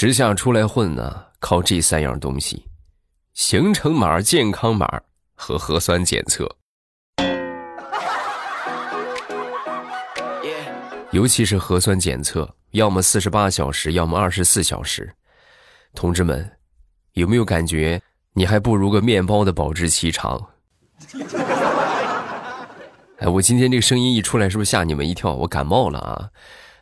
时下出来混呢，靠这三样东西：行程码、健康码和核酸检测。尤其是核酸检测，要么四十八小时，要么二十四小时。同志们，有没有感觉你还不如个面包的保质期长？哎，我今天这个声音一出来，是不是吓你们一跳？我感冒了啊！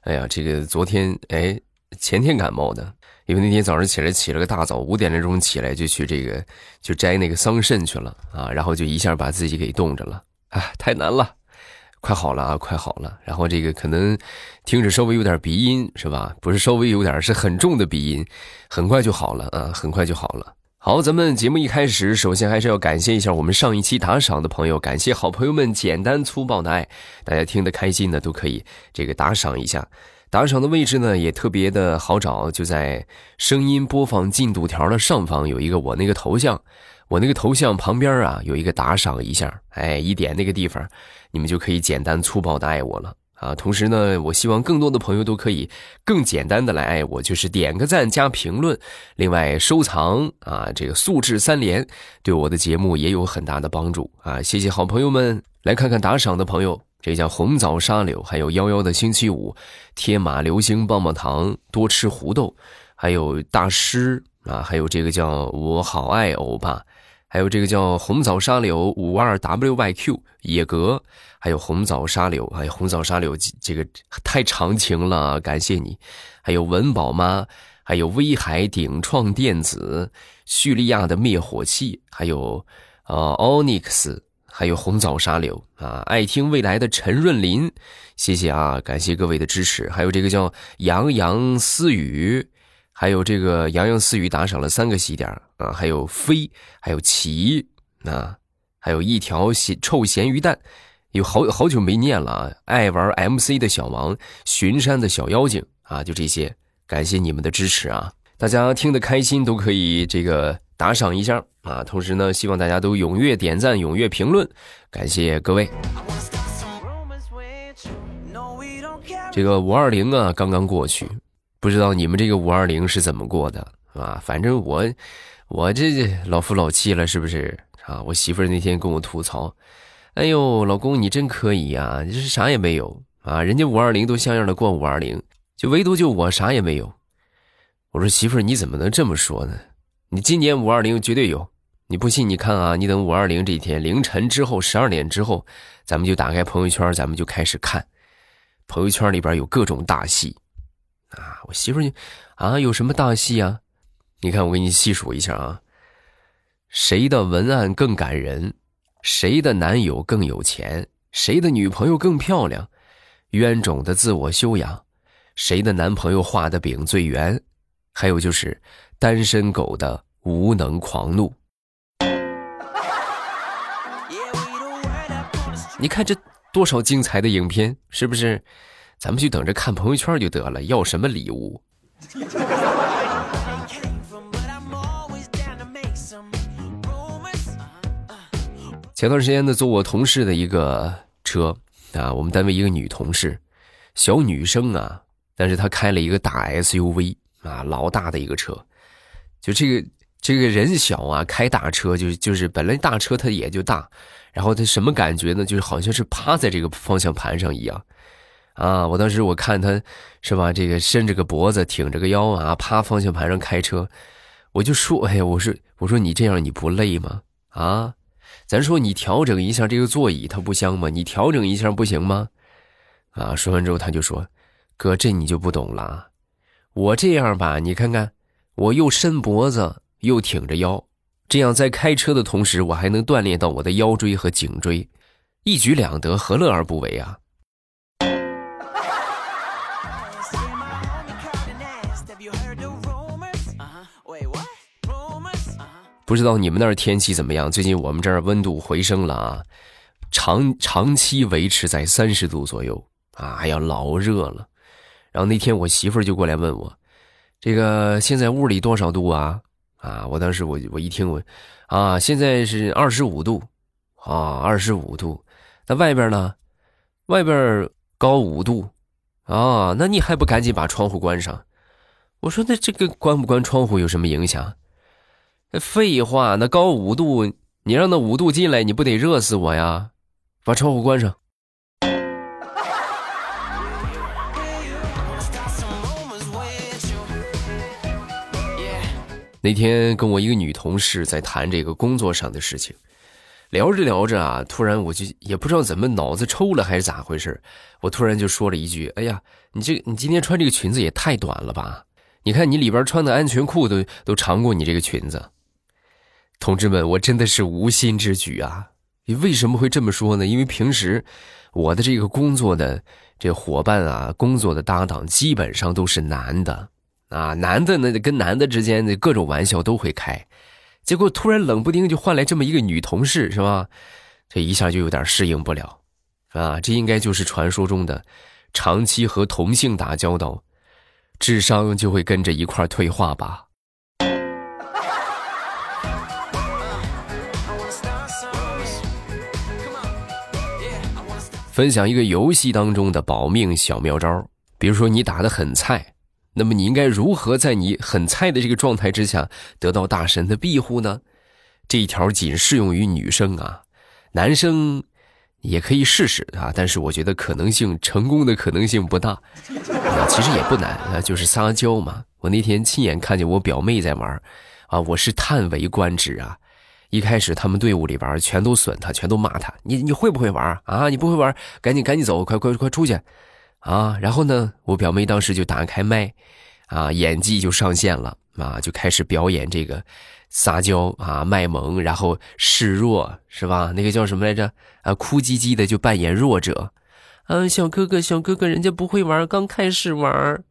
哎呀，这个昨天哎前天感冒的，因为那天早上起来起了个大早，五点来钟起来就去这个就摘那个桑葚去了啊，然后就一下把自己给冻着了，啊，太难了。快好了啊，快好了。然后这个可能听着稍微有点鼻音是吧？不是稍微有点，是很重的鼻音，很快就好了啊，很快就好了。好，咱们节目一开始，首先还是要感谢一下我们上一期打赏的朋友，感谢好朋友们简单粗暴的爱，大家听得开心的都可以这个打赏一下。打赏的位置呢也特别的好找，就在声音播放进度条的上方有一个我那个头像。我那个头像旁边啊有一个打赏一下，哎，一点那个地方，你们就可以简单粗暴的爱我了啊！同时呢，我希望更多的朋友都可以更简单的来爱我，就是点个赞加评论，另外收藏啊，这个素质三连，对我的节目也有很大的帮助啊！谢谢好朋友们，来看看打赏的朋友，这叫红枣沙柳，还有幺幺的星期五，天马流星棒棒糖，多吃胡豆，还有大师啊，还有这个叫我好爱欧巴。还有这个叫红枣沙柳五二 wyq 野格，还有红枣沙柳，哎，红枣沙柳这个太长情了，感谢你。还有文宝妈，还有威海鼎创电子，叙利亚的灭火器，还有呃 onyx，还有红枣沙柳啊，爱听未来的陈润林，谢谢啊，感谢各位的支持。还有这个叫洋洋私语。还有这个洋洋私语打赏了三个喜点啊，还有飞，还有奇，啊，还有一条咸臭咸鱼蛋，有好好久没念了啊！爱玩 MC 的小王，巡山的小妖精啊，就这些，感谢你们的支持啊！大家听得开心都可以这个打赏一下啊，同时呢，希望大家都踊跃点赞，踊跃评论，感谢各位。这个五二零啊，刚刚过去。不知道你们这个五二零是怎么过的啊？反正我，我这老夫老妻了，是不是啊？我媳妇儿那天跟我吐槽：“哎呦，老公你真可以呀，你是啥也没有啊？人家五二零都像样的过五二零，就唯独就我啥也没有。”我说：“媳妇儿你怎么能这么说呢？你今年五二零绝对有，你不信你看啊，你等五二零这一天凌晨之后十二点之后，咱们就打开朋友圈，咱们就开始看朋友圈里边有各种大戏。”啊，我媳妇儿，啊，有什么大戏啊？你看，我给你细数一下啊。谁的文案更感人？谁的男友更有钱？谁的女朋友更漂亮？冤种的自我修养？谁的男朋友画的饼最圆？还有就是单身狗的无能狂怒。你看这多少精彩的影片，是不是？咱们就等着看朋友圈就得了，要什么礼物？前段时间呢，坐我同事的一个车啊，我们单位一个女同事，小女生啊，但是她开了一个大 SUV 啊，老大的一个车，就这个这个人小啊，开大车就就是本来大车它也就大，然后它什么感觉呢？就是好像是趴在这个方向盘上一样。啊！我当时我看他，是吧？这个伸着个脖子，挺着个腰啊，趴方向盘上开车，我就说：“哎呀，我说，我说你这样你不累吗？啊，咱说你调整一下这个座椅，它不香吗？你调整一下不行吗？”啊！说完之后他就说：“哥，这你就不懂了。我这样吧，你看看，我又伸脖子，又挺着腰，这样在开车的同时，我还能锻炼到我的腰椎和颈椎，一举两得，何乐而不为啊？”不知道你们那儿天气怎么样？最近我们这儿温度回升了啊，长长期维持在三十度左右啊，哎呀，老热了。然后那天我媳妇儿就过来问我，这个现在屋里多少度啊？啊，我当时我我一听我，啊，现在是二十五度，啊，二十五度。那外边呢？外边高五度，啊，那你还不赶紧把窗户关上？我说那这个关不关窗户有什么影响？废话，那高五度，你让那五度进来，你不得热死我呀？把窗户关上。那天跟我一个女同事在谈这个工作上的事情，聊着聊着啊，突然我就也不知道怎么脑子抽了还是咋回事，我突然就说了一句：“哎呀，你这你今天穿这个裙子也太短了吧？你看你里边穿的安全裤都都长过你这个裙子。”同志们，我真的是无心之举啊！你为什么会这么说呢？因为平时我的这个工作的这伙伴啊，工作的搭档基本上都是男的。啊，男的那跟男的之间的各种玩笑都会开，结果突然冷不丁就换来这么一个女同事，是吧？这一下就有点适应不了，啊，这应该就是传说中的长期和同性打交道，智商就会跟着一块退化吧。分享一个游戏当中的保命小妙招，比如说你打的很菜。那么你应该如何在你很菜的这个状态之下得到大神的庇护呢？这一条仅适用于女生啊，男生也可以试试啊，但是我觉得可能性成功的可能性不大啊，其实也不难啊，就是撒娇嘛。我那天亲眼看见我表妹在玩啊，我是叹为观止啊。一开始他们队伍里边全都损他，全都骂他，你你会不会玩啊？你不会玩，赶紧赶紧走，快快快出去！啊，然后呢，我表妹当时就打开麦，啊，演技就上线了啊，就开始表演这个撒娇啊、卖萌，然后示弱，是吧？那个叫什么来着？啊，哭唧唧的就扮演弱者，嗯，小哥哥，小哥哥，人家不会玩，刚开始玩，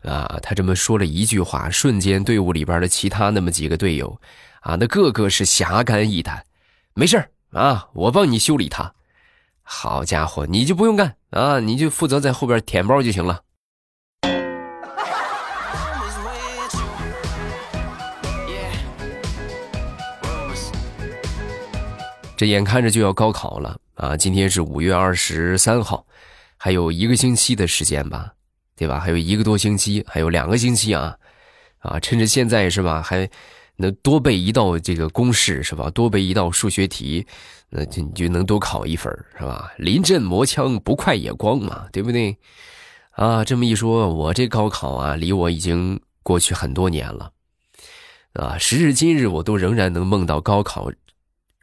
啊，他这么说了一句话，瞬间队伍里边的其他那么几个队友，啊，那个个是侠肝义胆，没事啊，我帮你修理他。好家伙，你就不用干啊，你就负责在后边舔包就行了。这眼看着就要高考了啊，今天是五月二十三号，还有一个星期的时间吧，对吧？还有一个多星期，还有两个星期啊，啊，趁着现在是吧，还。能多背一道这个公式是吧？多背一道数学题，那就你就能多考一分是吧？临阵磨枪，不快也光嘛，对不对？啊，这么一说，我这高考啊，离我已经过去很多年了，啊，时至今日，我都仍然能梦到高考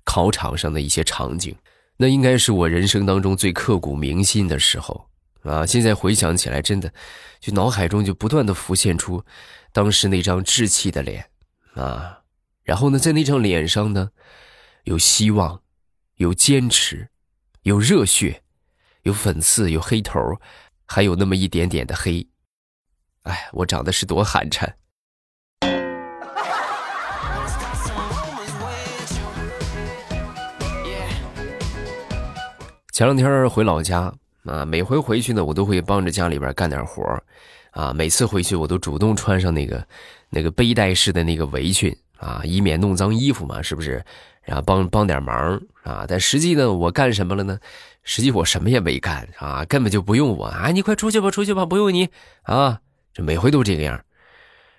考场上的一些场景，那应该是我人生当中最刻骨铭心的时候啊！现在回想起来，真的，就脑海中就不断的浮现出当时那张稚气的脸。啊，然后呢，在那张脸上呢，有希望，有坚持，有热血，有粉刺，有黑头，还有那么一点点的黑。哎，我长得是多寒碜。前两天回老家啊，每回回去呢，我都会帮着家里边干点活啊，每次回去我都主动穿上那个。那个背带式的那个围裙啊，以免弄脏衣服嘛，是不是？然后帮帮点忙啊。但实际呢，我干什么了呢？实际我什么也没干啊，根本就不用我啊。你快出去吧，出去吧，不用你啊。这每回都这个样。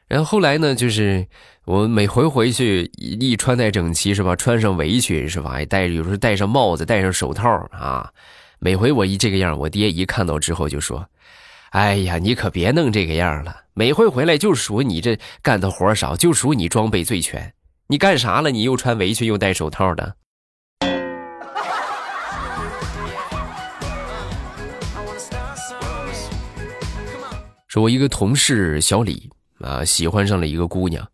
然后后来呢，就是我每回回去一穿戴整齐是吧？穿上围裙是吧？还戴有时候戴上帽子，戴上手套啊。每回我一这个样，我爹一看到之后就说。哎呀，你可别弄这个样了！每回回来就数你这干的活少，就数你装备最全。你干啥了？你又穿围裙又戴手套的。说，我一个同事小李啊，喜欢上了一个姑娘，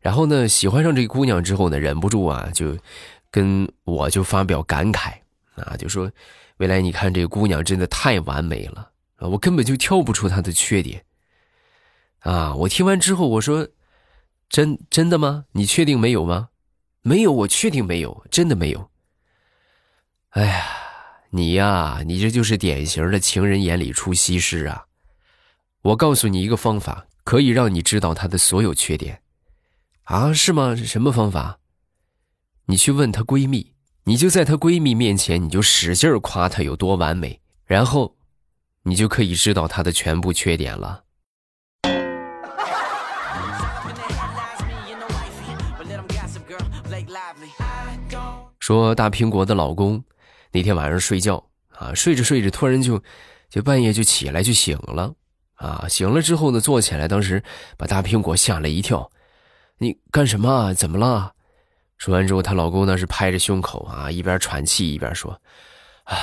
然后呢，喜欢上这个姑娘之后呢，忍不住啊，就跟我就发表感慨啊，就说，未来你看这个姑娘真的太完美了啊。我根本就挑不出她的缺点，啊！我听完之后我说：“真真的吗？你确定没有吗？没有，我确定没有，真的没有。”哎呀，你呀你这就是典型的情人眼里出西施啊。我告诉你一个方法可以让你知道她的所有缺点。啊是吗？什么方法？你去问她闺蜜你就在她闺蜜面前你就使劲夸她有多完美然后你就可以知道她的全部缺点了。说大苹果的老公那天晚上睡觉啊，睡着睡着突然就就半夜就起来就醒了啊，醒了之后呢坐起来，当时把大苹果吓了一跳。你干什么？怎么了？说完之后，她老公呢是拍着胸口啊，一边喘气一边说：“啊，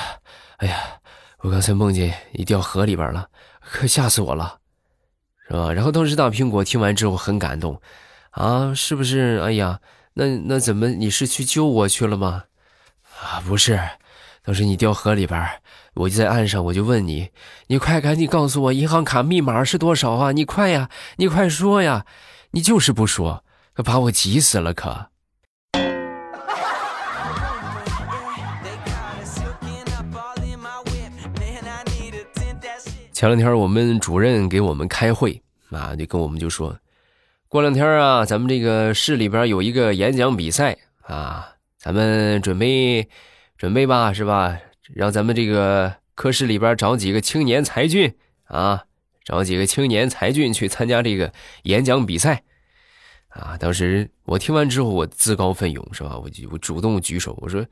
哎呀，我刚才梦见你掉河里边了，可吓死我了，是吧？”然后当时大苹果听完之后很感动，啊，是不是？哎呀。那那怎么？你是去救我去了吗？啊，不是，当时你掉河里边，我就在岸上，我就问你，你快赶紧告诉我银行卡密码是多少啊！你快呀，你快说呀！你就是不说，可把我急死了，可。前两天我们主任给我们开会啊，就跟我们就说。过两天啊，咱们这个市里边有一个演讲比赛啊，咱们准备准备吧，是吧？让咱们这个科室里边找几个青年才俊啊，找几个青年才俊去参加这个演讲比赛啊。当时我听完之后，我自告奋勇，是吧？我就我主动举手，我说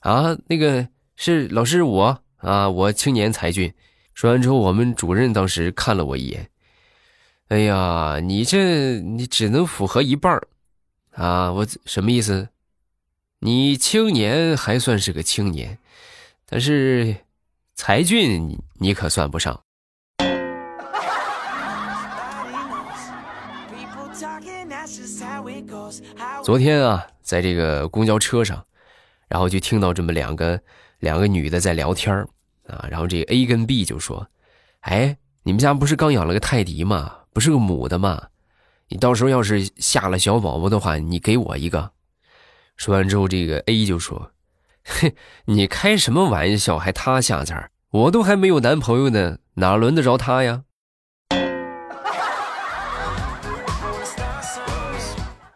啊，那个是老师我啊，我青年才俊。说完之后，我们主任当时看了我一眼。哎呀，你这你只能符合一半啊！我什么意思？你青年还算是个青年，但是才俊你可算不上。昨天啊，在这个公交车上，然后就听到这么两个两个女的在聊天啊，然后这 A 跟 B 就说：“哎，你们家不是刚养了个泰迪吗？”不是个母的吗？你到时候要是下了小宝宝的话，你给我一个。说完之后，这个 A 就说：“嘿，你开什么玩笑？还他下崽我都还没有男朋友呢，哪轮得着他呀？”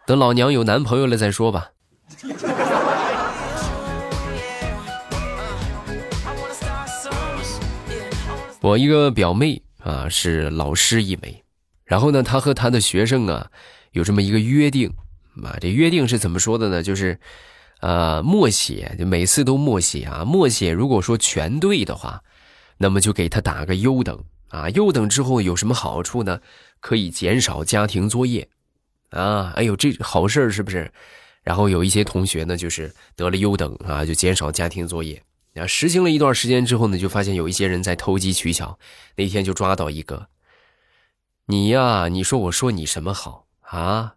等老娘有男朋友了再说吧。我一个表妹啊，是老师一枚。然后呢，她和她的学生啊，有这么一个约定，啊，这约定是怎么说的呢？就是，呃，默写，就每次都默写啊。默写如果说全对的话，那么就给他打个优等啊。优等之后有什么好处呢？可以减少家庭作业，啊，哎呦，这好事是不是？然后有一些同学呢，就是得了优等啊，就减少家庭作业。啊，实行了一段时间之后呢，就发现有一些人在投机取巧，那天就抓到一个。你呀，你说我说你什么好啊？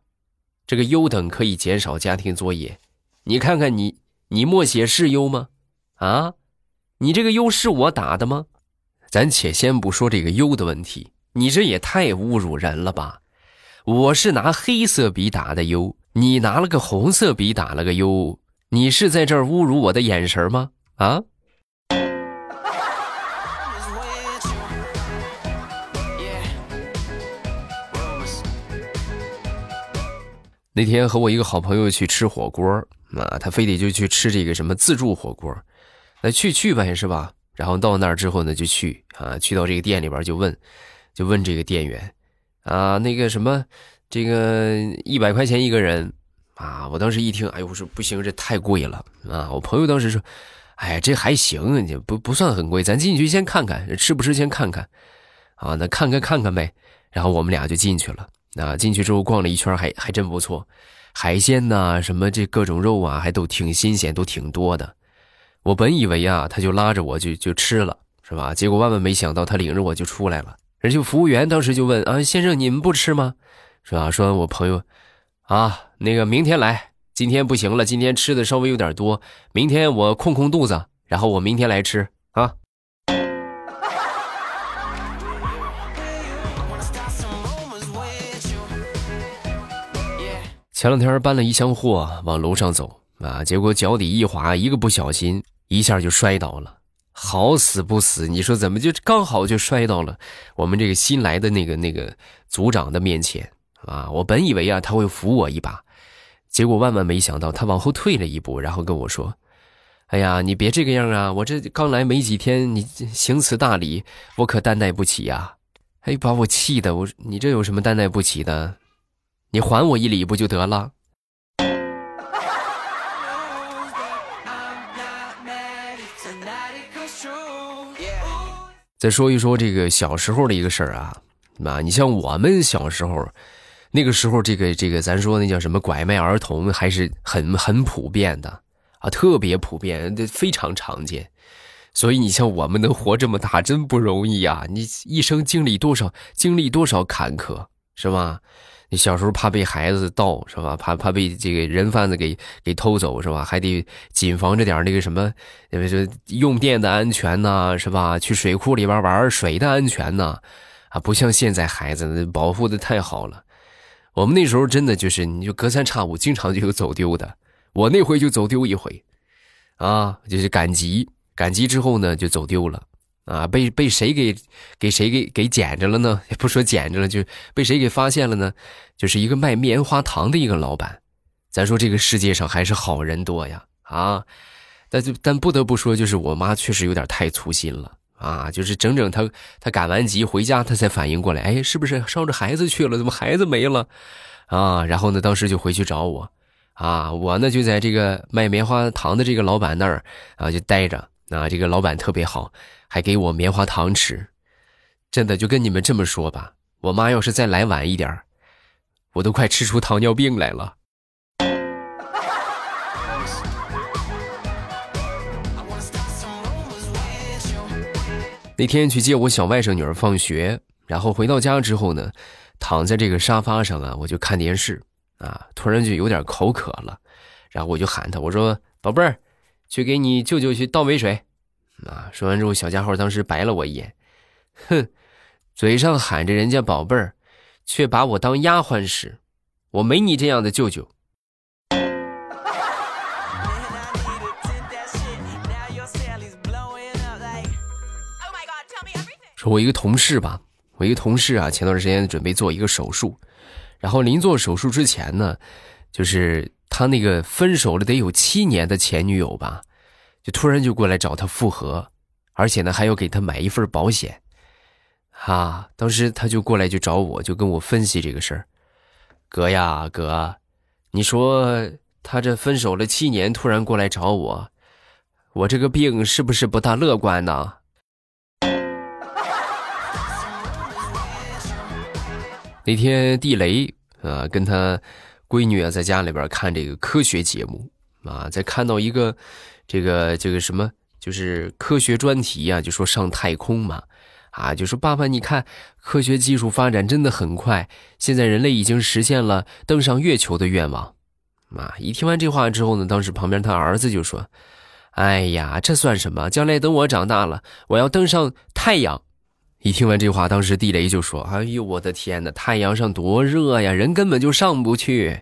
这个优等可以减少家庭作业，你看看你，你默写是优吗？啊，你这个优是我打的吗？咱且先不说这个优的问题，你这也太侮辱人了吧！我是拿黑色笔打的优，你拿了个红色笔打了个优，你是在这儿侮辱我的眼神吗？啊？那天和我一个好朋友去吃火锅啊，他非得就去吃这个什么自助火锅，那去去呗是吧？然后到那儿之后呢，就去啊，去到这个店里边就问，就问这个店员，啊，那个什么，这个一百块钱一个人啊，我当时一听，哎呦，我说不行，这太贵了啊！我朋友当时说，哎，这还行，你不不算很贵，咱进去先看看，吃不吃先看看，啊，那看看看看呗。然后我们俩就进去了。啊，进去之后逛了一圈，还还真不错，海鲜呐，什么这各种肉啊，还都挺新鲜，都挺多的。我本以为啊，他就拉着我就就吃了，是吧？结果万万没想到，他领着我就出来了。而且服务员当时就问啊，先生你们不吃吗？是吧？说我朋友，啊，那个明天来，今天不行了，今天吃的稍微有点多，明天我空空肚子，然后我明天来吃啊。前两天搬了一箱货往楼上走啊，结果脚底一滑，一个不小心一下就摔倒了。好死不死，你说怎么就刚好就摔到了我们这个新来的那个那个组长的面前啊？我本以为啊他会扶我一把，结果万万没想到他往后退了一步，然后跟我说：“哎呀，你别这个样啊！我这刚来没几天，你行此大礼，我可担待不起呀！”哎，把我气的，我你这有什么担待不起的？你还我一礼不就得了？再说一说这个小时候的一个事儿啊，啊，你像我们小时候，那个时候这个这个，咱说那叫什么拐卖儿童还是很很普遍的啊，特别普遍，非常常见。所以你像我们能活这么大，真不容易啊！你一生经历多少经历多少坎坷，是吧？你小时候怕被孩子盗，是吧？怕怕被这个人贩子给给偷走，是吧？还得谨防着点那个什么，这用电的安全呐，是吧？去水库里边玩水的安全呐，啊，不像现在孩子保护的太好了。我们那时候真的就是，你就隔三差五，经常就有走丢的。我那回就走丢一回，啊，就是赶集。赶集之后呢，就走丢了，啊，被被谁给给谁给给捡着了呢？也不说捡着了，就被谁给发现了呢？就是一个卖棉花糖的一个老板。咱说这个世界上还是好人多呀，啊，但就但不得不说，就是我妈确实有点太粗心了啊，就是整整她她赶完集回家，她才反应过来，哎，是不是捎着孩子去了？怎么孩子没了？啊，然后呢，当时就回去找我，啊，我呢就在这个卖棉花糖的这个老板那儿啊就待着。啊这个老板特别好，还给我棉花糖吃，真的就跟你们这么说吧，我妈要是再来晚一点我都快吃出糖尿病来了。那天去接我小外甥女儿放学，然后回到家之后呢，躺在这个沙发上啊，我就看电视啊，突然就有点口渴了，然后我就喊她，我说宝贝儿。去给你舅舅去倒杯水，啊！说完之后，小家伙当时白了我一眼，哼，嘴上喊着人家宝贝儿，却把我当丫鬟使，我没你这样的舅舅。说，我一个同事吧，我一个同事啊，前段时间准备做一个手术，然后临做手术之前呢，就是。他那个分手了得有七年的前女友吧，就突然就过来找他复合，而且呢还要给他买一份保险，啊，当时他就过来就找我，就跟我分析这个事儿，哥呀哥，你说他这分手了七年，突然过来找我，我这个病是不是不大乐观呢？那天地雷啊跟他。闺女啊，在家里边看这个科学节目啊，在看到一个这个这个什么，就是科学专题啊，就说上太空嘛，啊，就说爸爸，你看科学技术发展真的很快，现在人类已经实现了登上月球的愿望。啊，一听完这话之后呢，当时旁边他儿子就说：“哎呀，这算什么？将来等我长大了，我要登上太阳。”一听完这话，当时地雷就说：“哎呦，我的天哪！太阳上多热呀，人根本就上不去。”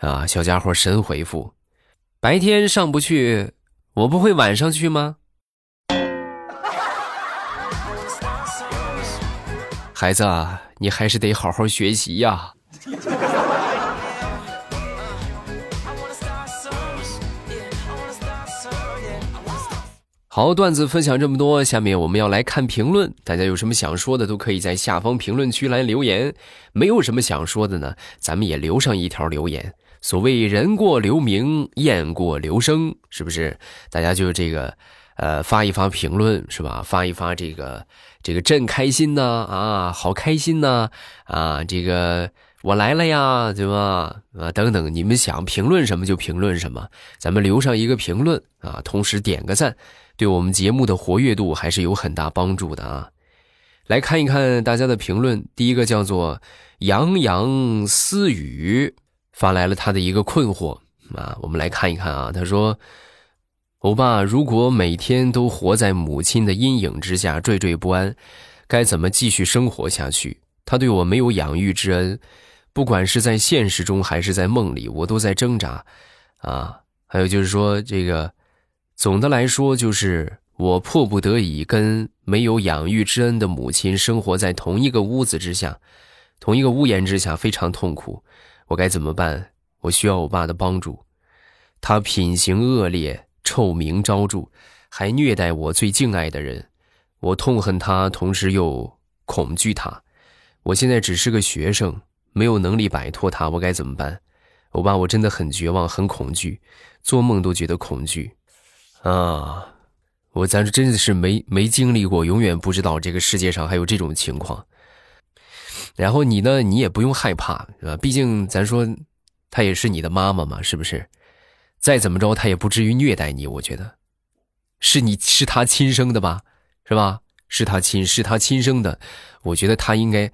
啊，小家伙神回复：“白天上不去，我不会晚上去吗？”孩子啊，你还是得好好学习呀。好，段子分享这么多，下面我们要来看评论。大家有什么想说的，都可以在下方评论区来留言。没有什么想说的呢，咱们也留上一条留言。所谓人过留名，雁过留声，是不是？大家就这个，呃，发一发评论，是吧？发一发这个，这个朕开心呐，啊，好开心呐，啊，这个我来了呀，对吧？啊，等等，你们想评论什么就评论什么，咱们留上一个评论啊，同时点个赞。对我们节目的活跃度还是有很大帮助的啊！来看一看大家的评论。第一个叫做洋洋私语发来了他的一个困惑啊，我们来看一看啊。他说：“欧巴，如果每天都活在母亲的阴影之下，惴惴不安，该怎么继续生活下去？他对我没有养育之恩，不管是在现实中还是在梦里，我都在挣扎啊。还有就是说这个。”总的来说，就是我迫不得已跟没有养育之恩的母亲生活在同一个屋子之下，同一个屋檐之下，非常痛苦。我该怎么办？我需要我爸的帮助。他品行恶劣，臭名昭著，还虐待我最敬爱的人。我痛恨他，同时又恐惧他。我现在只是个学生，没有能力摆脱他。我该怎么办？我爸，我真的很绝望，很恐惧，做梦都觉得恐惧。啊，我咱真的是没没经历过，永远不知道这个世界上还有这种情况。然后你呢，你也不用害怕，是吧？毕竟咱说，她也是你的妈妈嘛，是不是？再怎么着，她也不至于虐待你。我觉得，是你是她亲生的吧，是吧？是她亲，是她亲生的。我觉得她应该，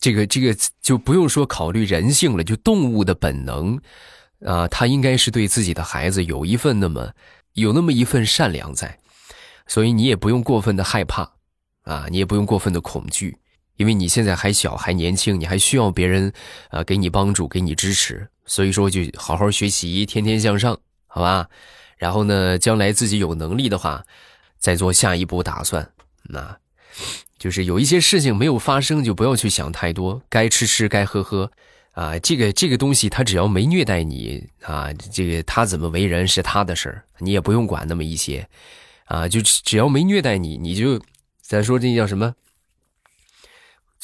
这个这个就不用说考虑人性了，就动物的本能啊，她应该是对自己的孩子有一份那么。有那么一份善良在，所以你也不用过分的害怕，啊，你也不用过分的恐惧，因为你现在还小还年轻，你还需要别人啊给你帮助，给你支持，所以说就好好学习，天天向上，好吧？然后呢，将来自己有能力的话，再做下一步打算。那，就是有一些事情没有发生，就不要去想太多，该吃吃，该喝喝。啊，这个这个东西，他只要没虐待你啊，这个他怎么为人是他的事儿，你也不用管那么一些，啊，就只要没虐待你，你就咱说这叫什么？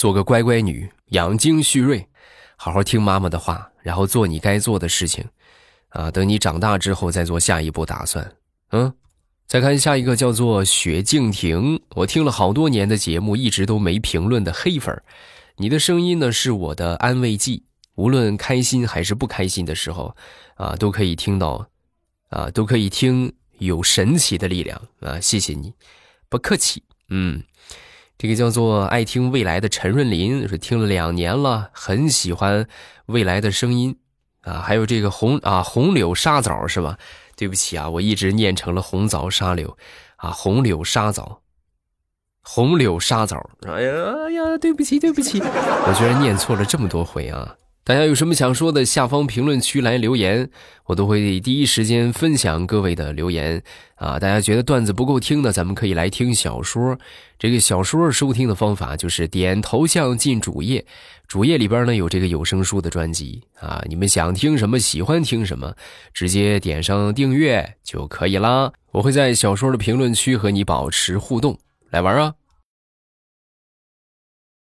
做个乖乖女，养精蓄锐，好好听妈妈的话，然后做你该做的事情，啊，等你长大之后再做下一步打算。嗯，再看下一个叫做雪静婷，我听了好多年的节目，一直都没评论的黑粉你的声音呢是我的安慰剂。无论开心还是不开心的时候，啊，都可以听到，啊，都可以听有神奇的力量啊！谢谢你，不客气。嗯，这个叫做爱听未来的陈润林是听了两年了，很喜欢未来的声音啊。还有这个红啊红柳沙枣是吧？对不起啊，我一直念成了红枣沙柳啊，红柳沙枣，红柳沙枣。哎呀呀，对不起对不起，我居然念错了这么多回啊！大家有什么想说的，下方评论区来留言，我都会第一时间分享各位的留言啊！大家觉得段子不够听的，咱们可以来听小说。这个小说收听的方法就是点头像进主页，主页里边呢有这个有声书的专辑啊。你们想听什么，喜欢听什么，直接点上订阅就可以啦。我会在小说的评论区和你保持互动，来玩啊！